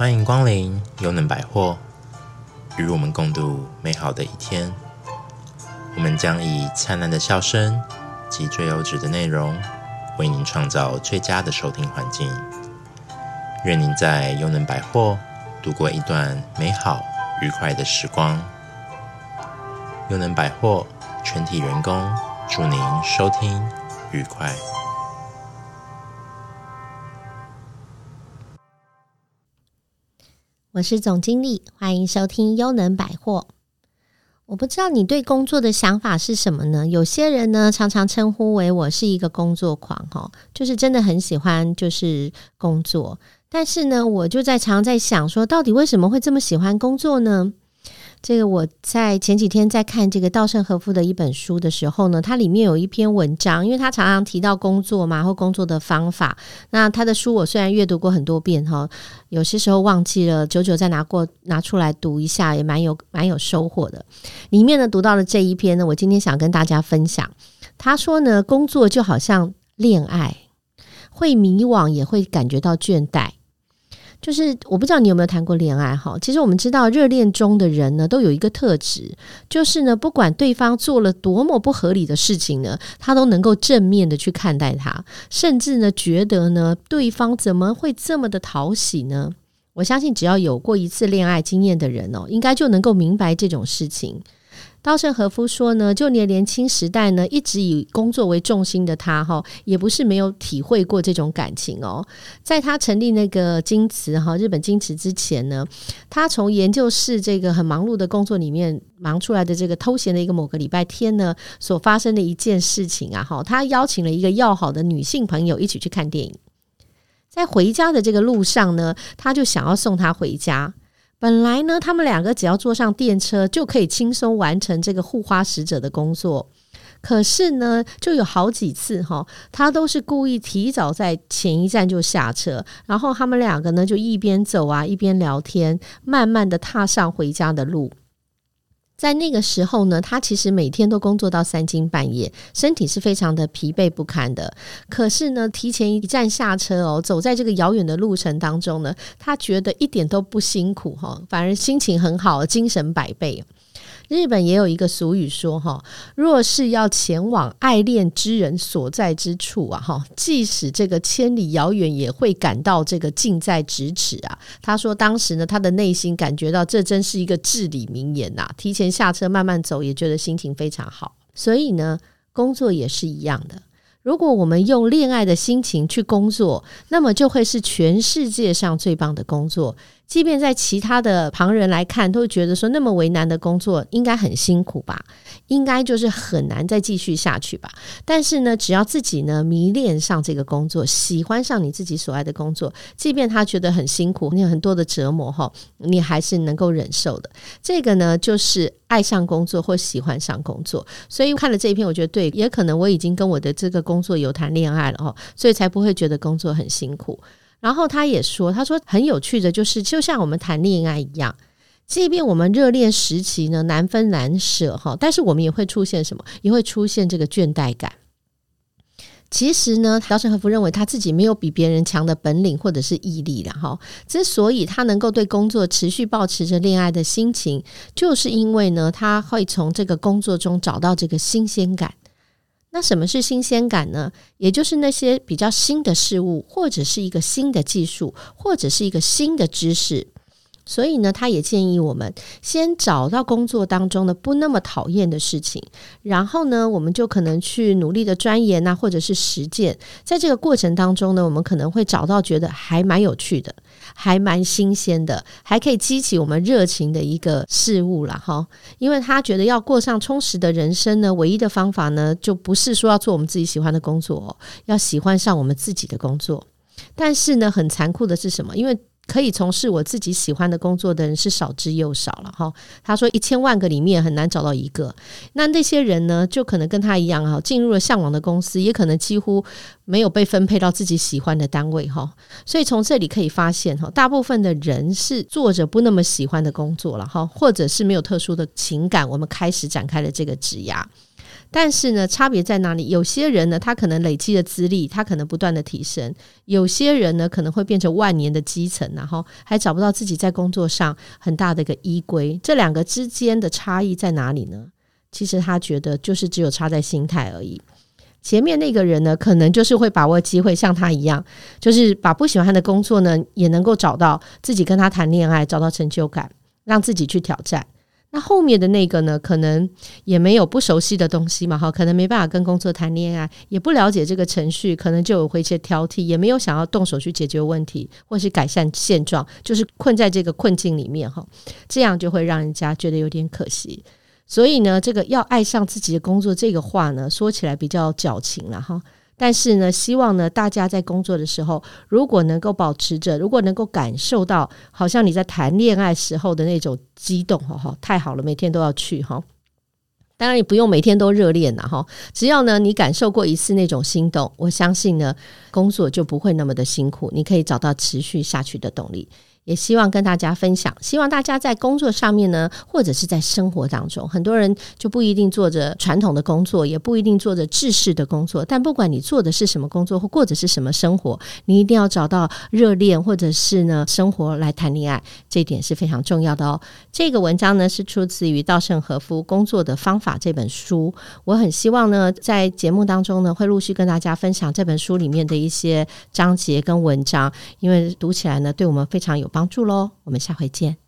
欢迎光临优能百货，与我们共度美好的一天。我们将以灿烂的笑声及最优质的内容，为您创造最佳的收听环境。愿您在优能百货度过一段美好愉快的时光。优能百货全体员工祝您收听愉快。我是总经理，欢迎收听优能百货。我不知道你对工作的想法是什么呢？有些人呢，常常称呼为我是一个工作狂，哈，就是真的很喜欢就是工作。但是呢，我就在常在想说，到底为什么会这么喜欢工作呢？这个我在前几天在看这个稻盛和夫的一本书的时候呢，它里面有一篇文章，因为他常常提到工作嘛，或工作的方法。那他的书我虽然阅读过很多遍哈，有些时候忘记了，久久再拿过拿出来读一下，也蛮有蛮有收获的。里面呢，读到了这一篇呢，我今天想跟大家分享。他说呢，工作就好像恋爱，会迷惘，也会感觉到倦怠。就是我不知道你有没有谈过恋爱哈，其实我们知道热恋中的人呢，都有一个特质，就是呢，不管对方做了多么不合理的事情呢，他都能够正面的去看待他，甚至呢，觉得呢，对方怎么会这么的讨喜呢？我相信只要有过一次恋爱经验的人哦，应该就能够明白这种事情。稻盛和夫说呢，就连年轻时代呢，一直以工作为重心的他哈，也不是没有体会过这种感情哦。在他成立那个京瓷哈，日本京瓷之前呢，他从研究室这个很忙碌的工作里面忙出来的这个偷闲的一个某个礼拜天呢，所发生的一件事情啊哈，他邀请了一个要好的女性朋友一起去看电影，在回家的这个路上呢，他就想要送她回家。本来呢，他们两个只要坐上电车就可以轻松完成这个护花使者的工作。可是呢，就有好几次哈，他都是故意提早在前一站就下车，然后他们两个呢就一边走啊一边聊天，慢慢的踏上回家的路。在那个时候呢，他其实每天都工作到三更半夜，身体是非常的疲惫不堪的。可是呢，提前一站下车哦，走在这个遥远的路程当中呢，他觉得一点都不辛苦哈，反而心情很好，精神百倍。日本也有一个俗语说哈，若是要前往爱恋之人所在之处啊哈，即使这个千里遥远，也会感到这个近在咫尺啊。他说当时呢，他的内心感觉到这真是一个至理名言呐。提前下车慢慢走，也觉得心情非常好。所以呢，工作也是一样的。如果我们用恋爱的心情去工作，那么就会是全世界上最棒的工作。即便在其他的旁人来看，都觉得说那么为难的工作应该很辛苦吧，应该就是很难再继续下去吧。但是呢，只要自己呢迷恋上这个工作，喜欢上你自己所爱的工作，即便他觉得很辛苦，你有很多的折磨哈，你还是能够忍受的。这个呢，就是爱上工作或喜欢上工作。所以看了这一篇，我觉得对，也可能我已经跟我的这个工作有谈恋爱了哈，所以才不会觉得工作很辛苦。然后他也说，他说很有趣的就是，就像我们谈恋爱一样，即便我们热恋时期呢难分难舍哈，但是我们也会出现什么？也会出现这个倦怠感。其实呢，稻盛和夫认为他自己没有比别人强的本领或者是毅力的哈。之所以他能够对工作持续保持着恋爱的心情，就是因为呢，他会从这个工作中找到这个新鲜感。那什么是新鲜感呢？也就是那些比较新的事物，或者是一个新的技术，或者是一个新的知识。所以呢，他也建议我们先找到工作当中的不那么讨厌的事情，然后呢，我们就可能去努力的钻研啊，或者是实践。在这个过程当中呢，我们可能会找到觉得还蛮有趣的，还蛮新鲜的，还可以激起我们热情的一个事物了哈。因为他觉得要过上充实的人生呢，唯一的方法呢，就不是说要做我们自己喜欢的工作，要喜欢上我们自己的工作。但是呢，很残酷的是什么？因为可以从事我自己喜欢的工作的人是少之又少了哈。他说一千万个里面很难找到一个，那那些人呢，就可能跟他一样哈，进入了向往的公司，也可能几乎没有被分配到自己喜欢的单位哈。所以从这里可以发现哈，大部分的人是做着不那么喜欢的工作了哈，或者是没有特殊的情感，我们开始展开了这个职涯。但是呢，差别在哪里？有些人呢，他可能累积的资历，他可能不断的提升；有些人呢，可能会变成万年的基层，然后还找不到自己在工作上很大的一个依归。这两个之间的差异在哪里呢？其实他觉得就是只有差在心态而已。前面那个人呢，可能就是会把握机会，像他一样，就是把不喜欢的工作呢，也能够找到自己跟他谈恋爱，找到成就感，让自己去挑战。那后面的那个呢，可能也没有不熟悉的东西嘛，哈，可能没办法跟工作谈恋爱，也不了解这个程序，可能就有会一些挑剔，也没有想要动手去解决问题，或是改善现状，就是困在这个困境里面，哈，这样就会让人家觉得有点可惜。所以呢，这个要爱上自己的工作，这个话呢，说起来比较矫情了哈。但是呢，希望呢，大家在工作的时候，如果能够保持着，如果能够感受到，好像你在谈恋爱时候的那种激动，哈哈，太好了，每天都要去哈。当然，你不用每天都热恋了哈，只要呢，你感受过一次那种心动，我相信呢，工作就不会那么的辛苦，你可以找到持续下去的动力。也希望跟大家分享，希望大家在工作上面呢，或者是在生活当中，很多人就不一定做着传统的工作，也不一定做着制式的工作。但不管你做的是什么工作，或过的是什么生活，你一定要找到热恋或者是呢生活来谈恋爱，这一点是非常重要的哦。这个文章呢是出自于稻盛和夫《工作的方法》这本书，我很希望呢在节目当中呢会陆续跟大家分享这本书里面的一些章节跟文章，因为读起来呢对我们非常有帮帮助喽，我们下回见。